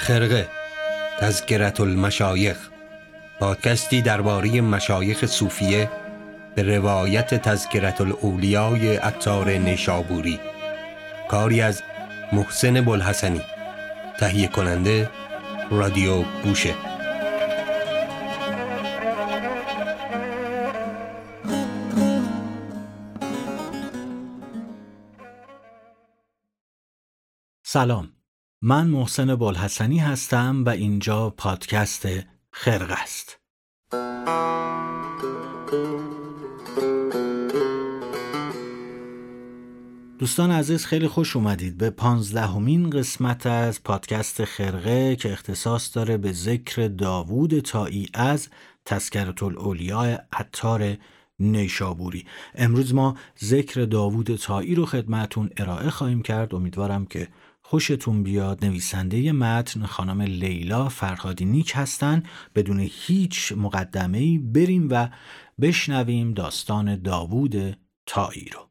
خرقه تذکرت المشایخ پادکستی درباره مشایخ صوفیه به روایت تذکرت الاولیای عطار نشابوری کاری از محسن بلحسنی تهیه کننده رادیو گوشه. سلام. من محسن بلحسنی هستم و اینجا پادکست خرق است. دوستان عزیز خیلی خوش اومدید به پانزدهمین قسمت از پادکست خرقه که اختصاص داره به ذکر داوود تایی از تذکرت الاولیاء عطار نیشابوری. امروز ما ذکر داوود تایی رو خدمتون ارائه خواهیم کرد. امیدوارم که خوشتون بیاد نویسنده متن خانم لیلا فرهادی نیک هستن. بدون هیچ مقدمه بریم و بشنویم داستان داوود تایی رو.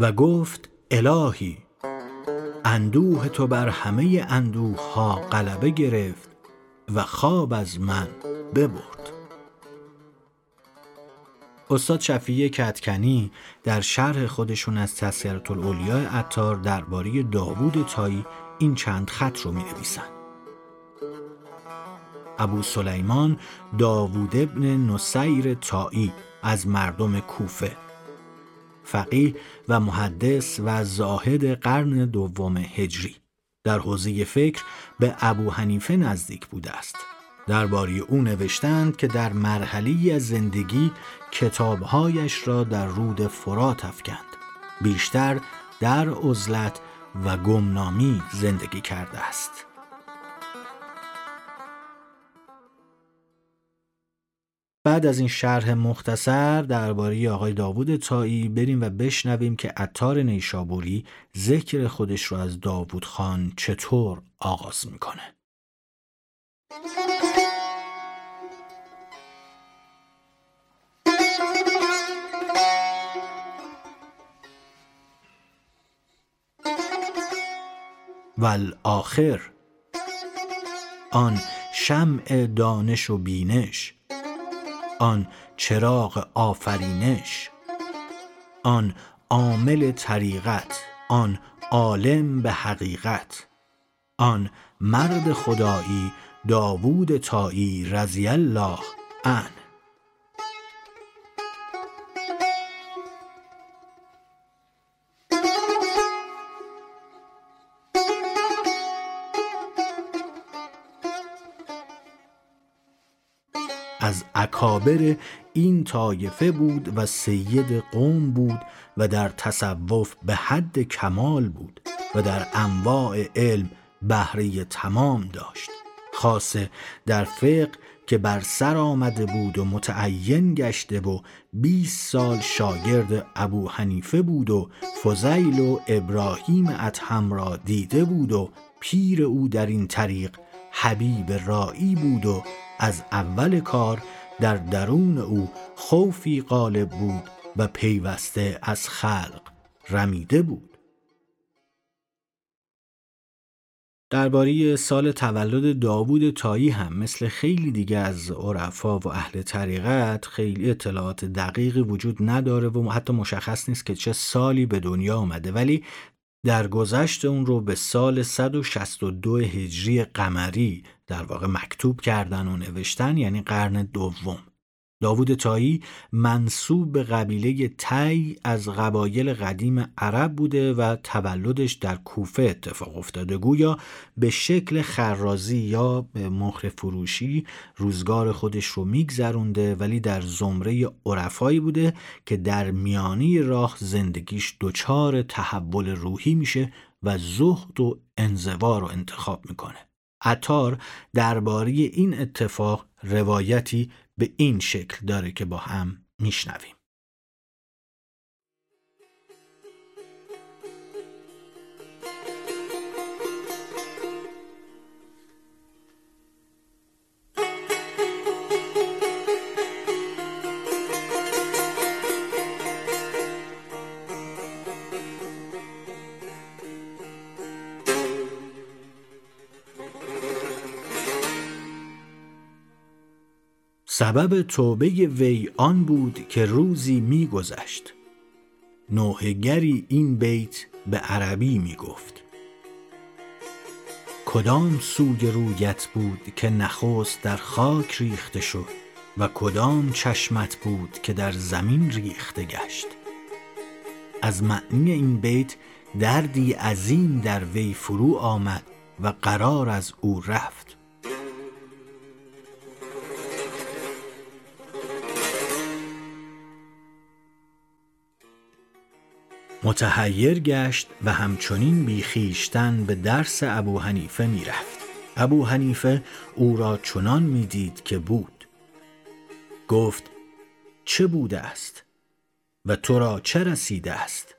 و گفت الهی اندوه تو بر همه اندوه ها غلبه گرفت و خواب از من ببرد استاد شفیع کتکنی در شرح خودشون از تسکرت الاولیاء عطار درباره داوود تایی این چند خط رو می نویسن. ابو سلیمان داوود ابن نصیر تایی از مردم کوفه فقیه و محدث و زاهد قرن دوم هجری. در حوزه فکر به ابو حنیفه نزدیک بوده است. درباره او نوشتند که در مرحله از زندگی کتابهایش را در رود فرات افکند. بیشتر در عزلت و گمنامی زندگی کرده است. بعد از این شرح مختصر درباره آقای داوود تایی بریم و بشنویم که عطار نیشابوری ذکر خودش رو از داوود خان چطور آغاز می‌کنه. آخر آن شمع دانش و بینش آن چراغ آفرینش آن عامل طریقت آن عالم به حقیقت آن مرد خدایی داوود تایی رضی الله عنه. اکابر این طایفه بود و سید قوم بود و در تصوف به حد کمال بود و در انواع علم بهره تمام داشت. خاصه در فقه که بر سر آمده بود و متعین گشته و 20 سال شاگرد ابو حنیفه بود و فضیل و ابراهیم اتهم را دیده بود و پیر او در این طریق حبیب رائی بود و از اول کار در درون او خوفی غالب بود و پیوسته از خلق رمیده بود. درباره سال تولد داوود تایی هم مثل خیلی دیگه از عرفا و اهل طریقت خیلی اطلاعات دقیقی وجود نداره و حتی مشخص نیست که چه سالی به دنیا آمده ولی در گذشت اون رو به سال 162 هجری قمری در واقع مکتوب کردن و نوشتن یعنی قرن دوم. داوود تایی منصوب به قبیله تی از قبایل قدیم عرب بوده و تولدش در کوفه اتفاق افتاده. گویا به شکل خرازی یا به مخر فروشی روزگار خودش رو میگذرونده ولی در زمره عرفایی بوده که در میانی راه زندگیش دچار تحول روحی میشه و زهد و انزوا رو انتخاب می‌کنه. عطار درباره این اتفاق روایتی به این شکل داره که با هم میشنویم. سبب توبه وی آن بود که روزی میگذشت. نوهگری این بیت به عربی می گفت کدام سوی رویت بود که نخست در خاک ریخته شد و کدام چشمت بود که در زمین ریخته گشت؟ از معنی این بیت دردی عظیم در وی فرو آمد و قرار از او رفت. متحیر گشت و همچنین بیخیشتن به درس ابو حنیفه می‌رفت. ابو حنیفه او را چنان می‌دید که بود. گفت چه بوده است؟ و تو را چه رسیده است؟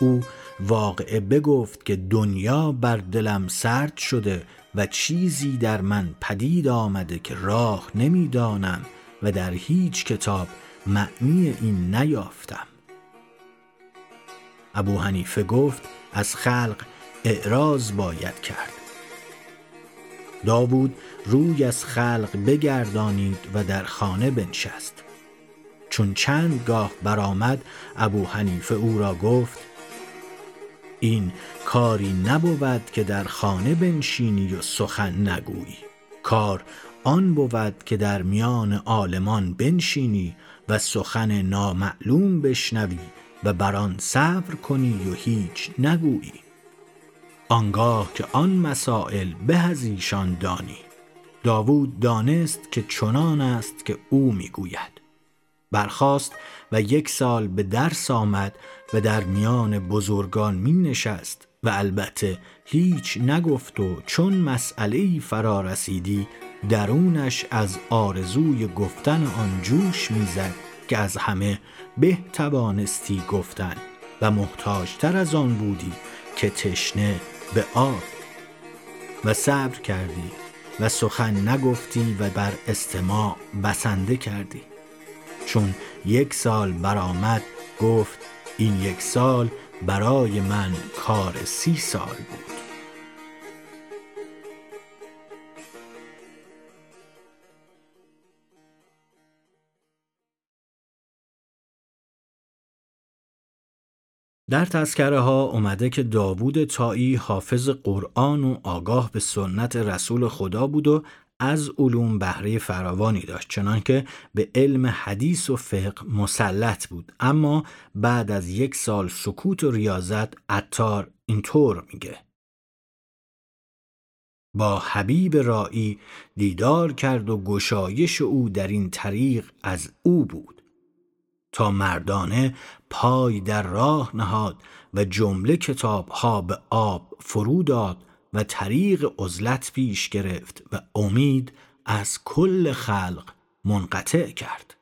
او واقعه بگفت که دنیا بر دلم سرد شده و چیزی در من پدید آمده که راه نمی‌دانم و در هیچ کتاب معنی این نیافتم. ابو حنیفه گفت از خلق اعراض باید کرد. داوود روی از خلق بگردانید و در خانه بنشست. چون چند گاه برآمد ابو حنیفه او را گفت این کاری نبود که در خانه بنشینی و سخن نگویی. کار آن بود که در میان عالمان بنشینی و سخن نامعلوم بشنوی و بر آن صبر کنی و هیچ نگویی. آنگاه که آن مسائل به از ایشان دانی. داوود دانست که چنان است که او می‌گوید. برخاست و یک سال به درس آمد و در میان بزرگان می نشست و البته هیچ نگفت و چون مسئله فرا رسیدی درونش از آرزوی گفتن آن جوش می‌زد که از همه به توانستی گفتن و محتاجتر از آن بودی که تشنه به آب. و صبر کردی و سخن نگفتی و بر استماع بسنده کردی. چون یک سال برآمد گفت این یک سال برای من کار سی سال بود. در تذکره ها اومده که داوود تایی حافظ قرآن و آگاه به سنت رسول خدا بود و از علوم بهره فراوانی داشت چنانکه به علم حدیث و فقه مسلط بود. اما بعد از یک سال سکوت و ریاضت عطار اینطور میگه با حبیب رایی دیدار کرد و گشایش او در این طریق از او بود. تا مردانه پای در راه نهاد و جمله کتاب ها به آب فرو داد و طریق عزلت پیش گرفت و امید از کل خلق منقطع کرد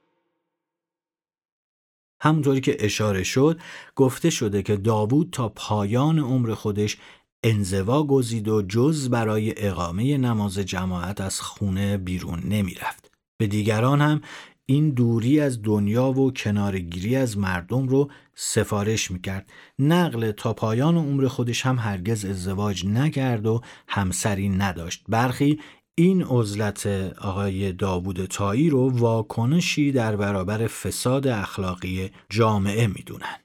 همونطوری که اشاره شد گفته شده که داوود تا پایان عمر خودش انزوا گزید و جز برای اقامه نماز جماعت از خونه بیرون نمی رفت. به دیگران هم این دوری از دنیا و کنارگیری از مردم رو سفارش می‌کرد. نقل تا پایان عمر خودش هم هرگز ازدواج نکرد و همسری نداشت. برخی این عزلت آقای داوود تایی رو واکنشی در برابر فساد اخلاقی جامعه می‌دونن.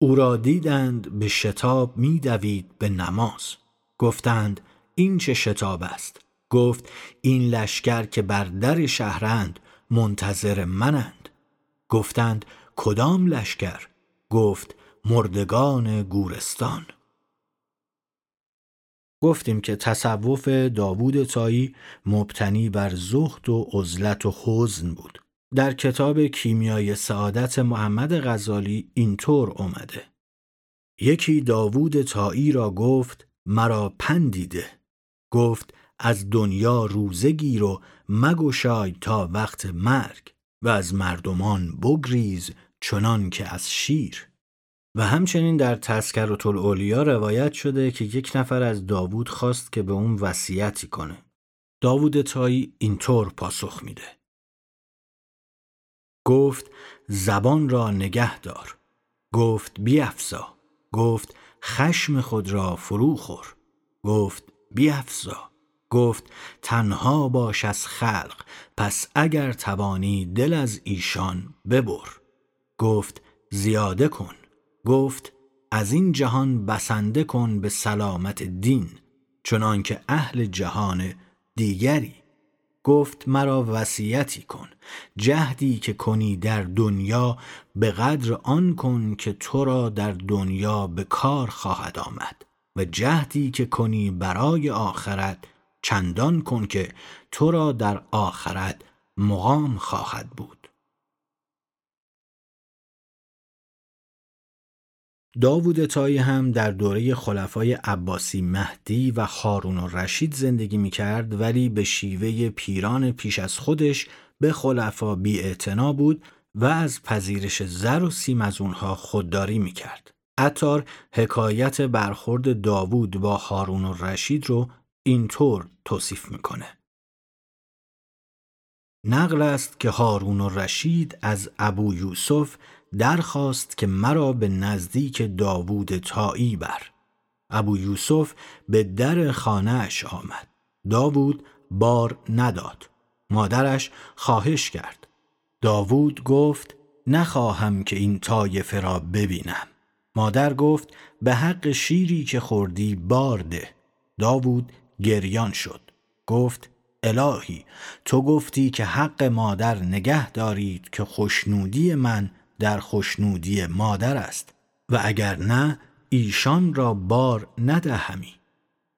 او را دیدند به شتاب میدوید به نماز. گفتند این چه شتاب است؟ گفت این لشکر که بر در شهرند منتظر منند. گفتند کدام لشکر؟ گفت مردگان گورستان. گفتیم که تصوف داوود تایی مبتنی بر زهد و عزلت و حزن بود. در کتاب کیمیای سعادت محمد غزالی اینطور اومده. یکی داوود تایی را گفت مرا پندیده. گفت از دنیا روزه گیر و مگشای تا وقت مرگ و از مردمان بگریز چنان که از شیر. و همچنین در تذکرات الاولیا روایت شده که یک نفر از داوود خواست که به اون وصیتی کنه. داوود تایی اینطور پاسخ میده. گفت زبان را نگه دار. گفت بیافزا گفت خشم خود را فرو خور. گفت بیافزا گفت تنها باش از خلق پس اگر توانی دل از ایشان ببر. گفت زیاده کن. گفت از این جهان بسنده کن به سلامت دین چنانکه اهل جهان دیگری. گفت مرا وصیتی کن. جهدی که کنی در دنیا به قدر آن کن که تو را در دنیا به کار خواهد آمد. و جهدی که کنی برای آخرت چندان کن که تو را در آخرت مقام خواهد بود داوود تایی هم در دوره خلفای عباسی مهدی و هارون و رشید زندگی می کرد ولی به شیوه پیران پیش از خودش به خلفا بی بود و از پذیرش زر و سیم از اونها خودداری می کرد. عطار حکایت برخورد داوود با هارون و رشید رو اینطور توصیف می‌کنه. نقل است که هارون و رشید از ابو یوسف درخواست که مرا به نزدیک داوود تایی بر. ابو یوسف به در خانهاش آمد. داوود بار نداد. مادرش خواهش کرد. داوود گفت نخواهم که این طایفه را ببینم. مادر گفت به حق شیری که خوردی بار ده. داوود گریان شد. گفت الهی تو گفتی که حق مادر نگه دارید که خوشنودی من در خوشنودی مادر است و اگر نه ایشان را بار ندهمی.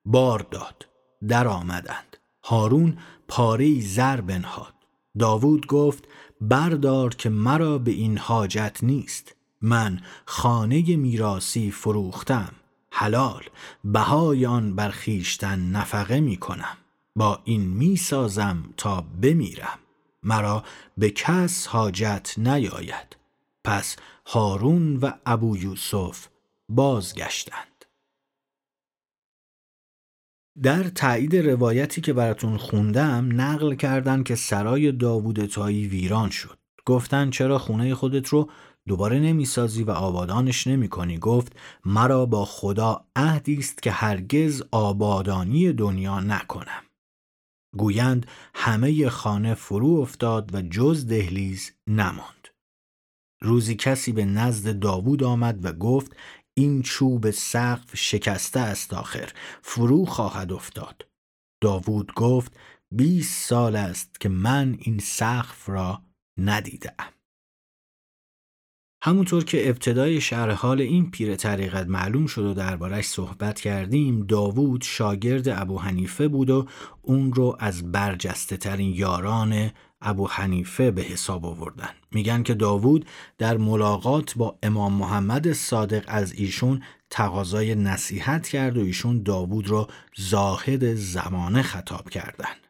بار داد. در آمدند. هارون پاره زر بنهاد. داوود گفت بردار که مرا به این حاجت نیست. من خانه میراسی فروختم. حلال بهای آن بر خویشتن نفقه می کنم. با این می سازم تا بمیرم. مرا به کس حاجت نیاید. پس هارون و ابو یوسف بازگشتند. در تایید روایتی که براتون خوندم نقل کردن که سرای داوود تایی ویران شد. گفتن چرا خونه خودت رو دوباره نمی‌سازی و آبادانش نمی کنی گفت مرا با خدا عهدی است که هرگز آبادانی دنیا نکنم. گویند همه خانه فرو افتاد و جز دهلیز نماند. روزی کسی به نزد داوود آمد و گفت این چوب سقف شکسته است آخر فرو خواهد افتاد. داوود گفت بیست سال است که من این سقف را ندیدم همونطور که ابتدای شهر حال این پیر طریقت معلوم شد و دربارش صحبت کردیم داوود شاگرد ابو حنیفه بود و اون رو از برجسته ترین یاران ابو حنیفه به حساب آوردن میگن که داوود در ملاقات با امام محمد صادق از ایشون تقاضای نصیحت کرد و ایشون داوود را زاهد زمانه خطاب کردند.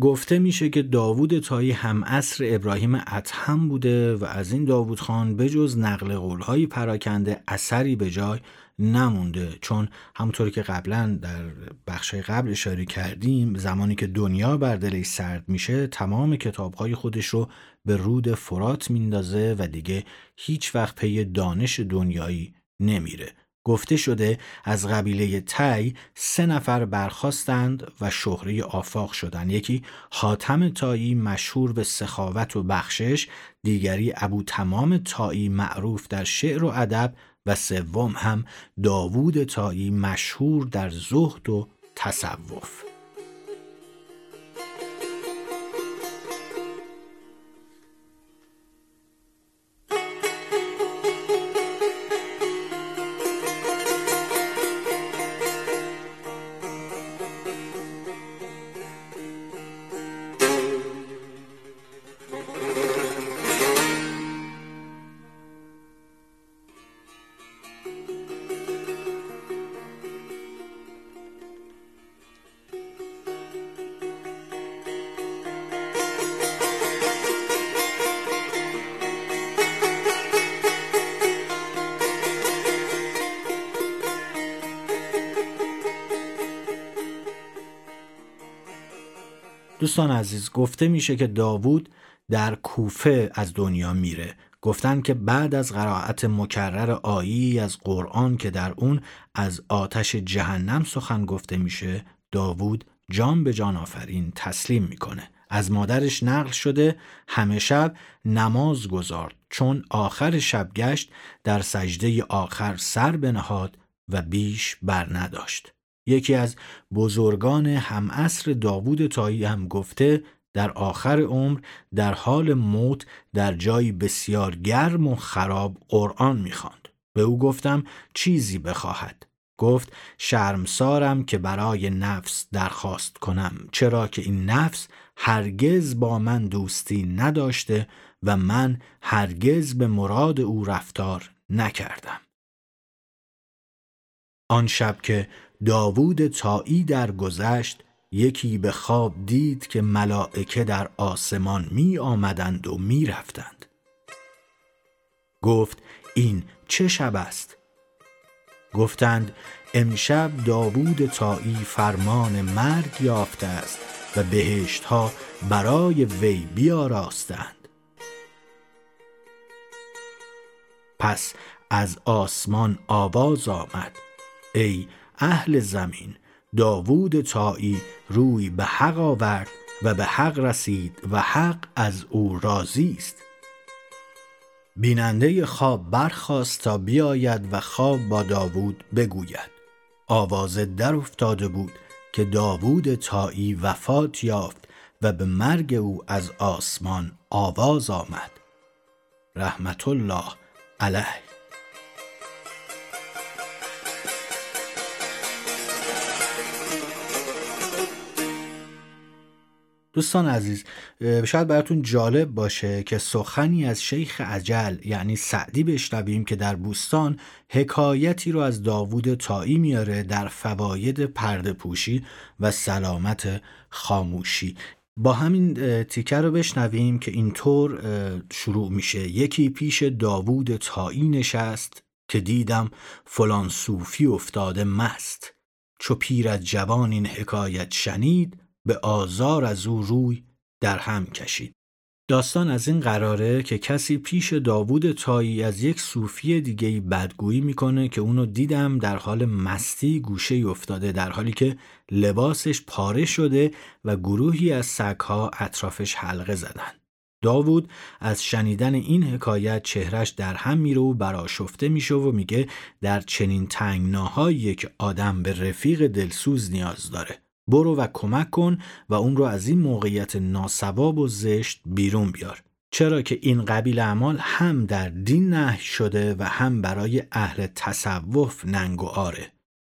گفته میشه که داوود تایی هم عصر ابراهیم اتهم بوده و از این داوود خان بجز نقل قولهای پراکنده اثری به جای نمونده. چون همونطوری که قبلا در بخش قبل اشاره کردیم زمانی که دنیا بر دلش سرد میشه تمام کتابهای خودش رو به رود فرات میندازه و دیگه هیچ وقت پی دانش دنیایی نمیره. گفته شده از قبیله تی سه نفر برخواستند و شهری آفاق شدند. یکی حاتم تایی مشهور به سخاوت و بخشش دیگری ابو تمام تایی معروف در شعر و ادب و سوم هم داوود تایی مشهور در زهد و تصوف. دوستان عزیز گفته میشه که داوود در کوفه از دنیا میره. گفتن که بعد از قرائت مکرر آیی از قرآن که در اون از آتش جهنم سخن گفته میشه داوود جان به جان آفرین تسلیم می‌کنه. از مادرش نقل شده همه شب نماز گذارد. چون آخر شب گشت در سجده آخر سر بنهاد و بیش بر نداشت. یکی از بزرگان همعصر داوود تایی هم گفته در آخر عمر در حال موت در جایی بسیار گرم و خراب قرآن می‌خواند. به او گفتم چیزی بخواهد. گفت شرمسارم که برای نفس درخواست کنم چرا که این نفس هرگز با من دوستی نداشته و من هرگز به مراد او رفتار نکردم. آن شب که داوود تایی درگذشت یکی به خواب دید که ملائکه در آسمان می آمدند و می رفتند. گفت این چه شب است؟ گفتند امشب داوود تایی فرمان مرگ یافته است و بهشت ها برای وی بیاراستند. پس از آسمان آواز آمد ای اهل زمین. داوود تایی روی به حق آورد و به حق رسید و حق از او راضی است. بیننده خواب برخواست تا بیاید و خواب با داوود بگوید. آواز در افتاده بود که داوود تایی وفات یافت و به مرگ او از آسمان آواز آمد. رحمت الله علیه. دوستان عزیز شاید براتون جالب باشه که سخنی از شیخ عجل یعنی سعدی بشنویم که در بوستان حکایتی رو از داوود تایی میاره در فواید پرده پوشی و سلامت خاموشی. با همین تیکه رو بشنویم که اینطور شروع میشه. یکی پیش داوود تایی نشست که دیدم فلان صوفی افتاده مست. چو پیر جوان این حکایت شنید به آزار از او روی در هم کشید. داستان از این قراره که کسی پیش داوود تایی از یک صوفی دیگه بدگویی می‌کنه که اونو دیدم در حال مستی گوشه افتاده در حالی که لباسش پاره شده و گروهی از سگها اطرافش حلقه زدن. داوود از شنیدن این حکایت چهرش در هم میره و براشفته میشه و میگه در چنین تنگناهایی که آدم به رفیق دلسوز نیاز داره. برو و کمک کن و اون رو از این موقعیت ناسواب و زشت بیرون بیار. چرا که این قبیل اعمال هم در دین نه شده و هم برای اهل تصوف ننگ و آره.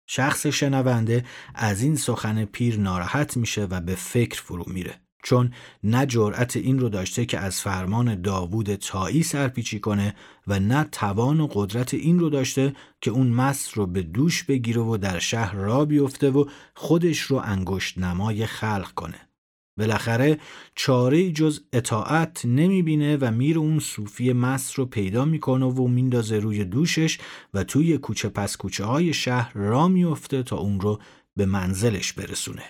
شخص شنونده از این سخن پیر ناراحت میشه و به فکر فرو میره. چون نه جرأت این رو داشته که از فرمان داوود تایی سرپیچی کنه و نه توان و قدرت این رو داشته که اون مست رو به دوش بگیره و در شهر را بیفته و خودش رو انگشت نمای خلق کنه. بالاخره چاره جز اطاعت نمی‌بینه و میره اون صوفی مست رو پیدا می‌کنه و میندازه روی دوشش و توی کوچه پس کوچه های شهر را میفته تا اون رو به منزلش برسونه.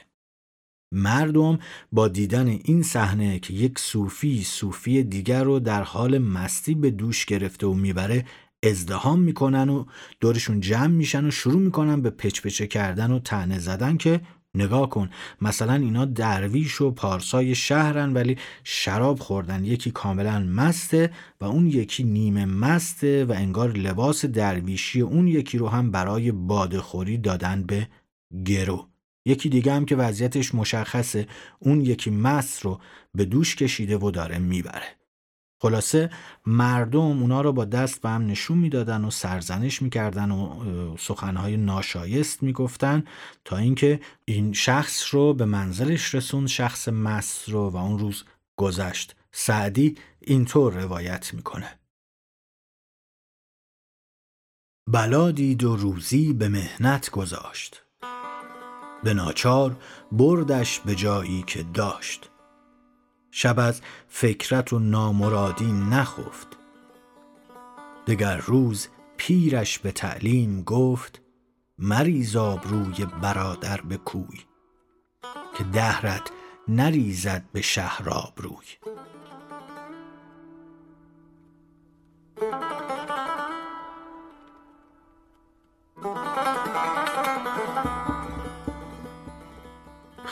مردم با دیدن این صحنه که یک صوفی صوفی دیگر رو در حال مستی به دوش گرفته و می‌بره ازدهام می‌کنن و دورشون جمع میشن و شروع می‌کنن به پچپچه کردن و تنه زدن که نگاه کن مثلا اینا درویش و پارسای شهرن ولی شراب خوردن یکی کاملا مسته و اون یکی نیمه مسته و انگار لباس درویشی اون یکی رو هم برای بادخوری دادن به گرو. یکی دیگه هم که وضعیتش مشخصه اون یکی مس رو به دوش کشیده و داره می‌بره. خلاصه مردم اونا رو با دست به هم نشون می‌دادن و سرزنش می‌کردن و سخنهای ناشایست می‌گفتن تا اینکه این شخص رو به منزلش رسوند شخص مس رو و اون روز گذشت. سعدی اینطور روایت می‌کنه. بلا دید و روزی به مهنت گذاشت. به ناچار بردش به جایی که داشت. شب از فکرت و نامرادی نخفت. دگر روز پیرش به تعلیم گفت مریز روی برادر به کوی که دهرت نریزد به شهر روی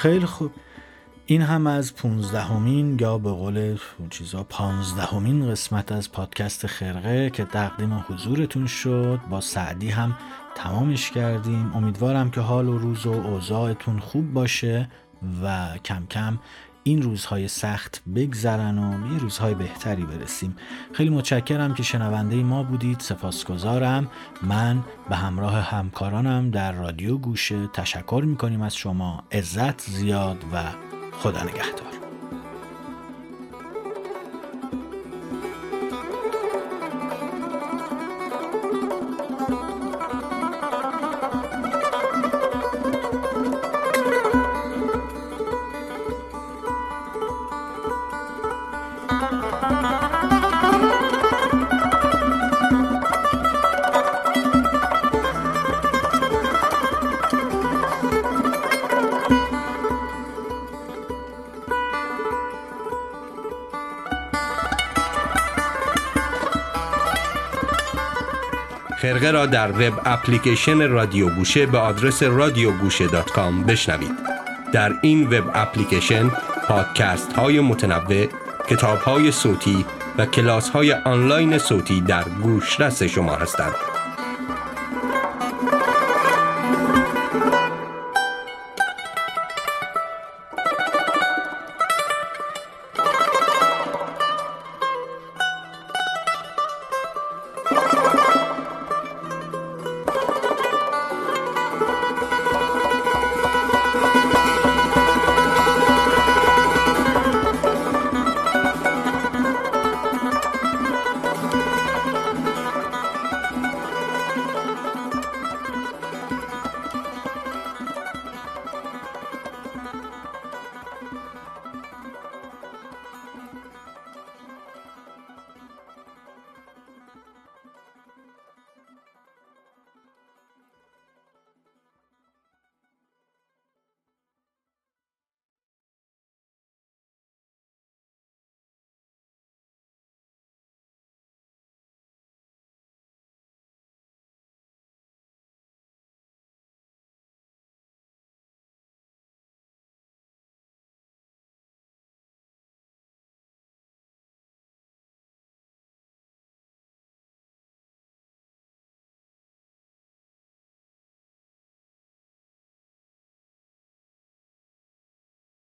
خیلی خوب. این هم از پونزدهمین یا به قول چیزا پانزدهمین قسمت از پادکست خرقه که تقدیم حضورتون شد. با سعدی هم تمامش کردیم. امیدوارم که حال و روز و اوضاعتون خوب باشه و کم کم این روزهای سخت بگذرن و یه روزهای بهتری برسیم. خیلی متشکرم که شنونده ما بودید. سپاسگزارم. من به همراه همکارانم در رادیو گوشه تشکر می‌کنیم از شما. عزت زیاد و خدا نگهدار. خرقه را در web application رادیو گوشه به آدرس رادیوگوشه dot com بشنوید. در این web application پادکست های متنوع، کتاب های صوتی و کلاس های آنلاین صوتی در گوشرس شما هستند.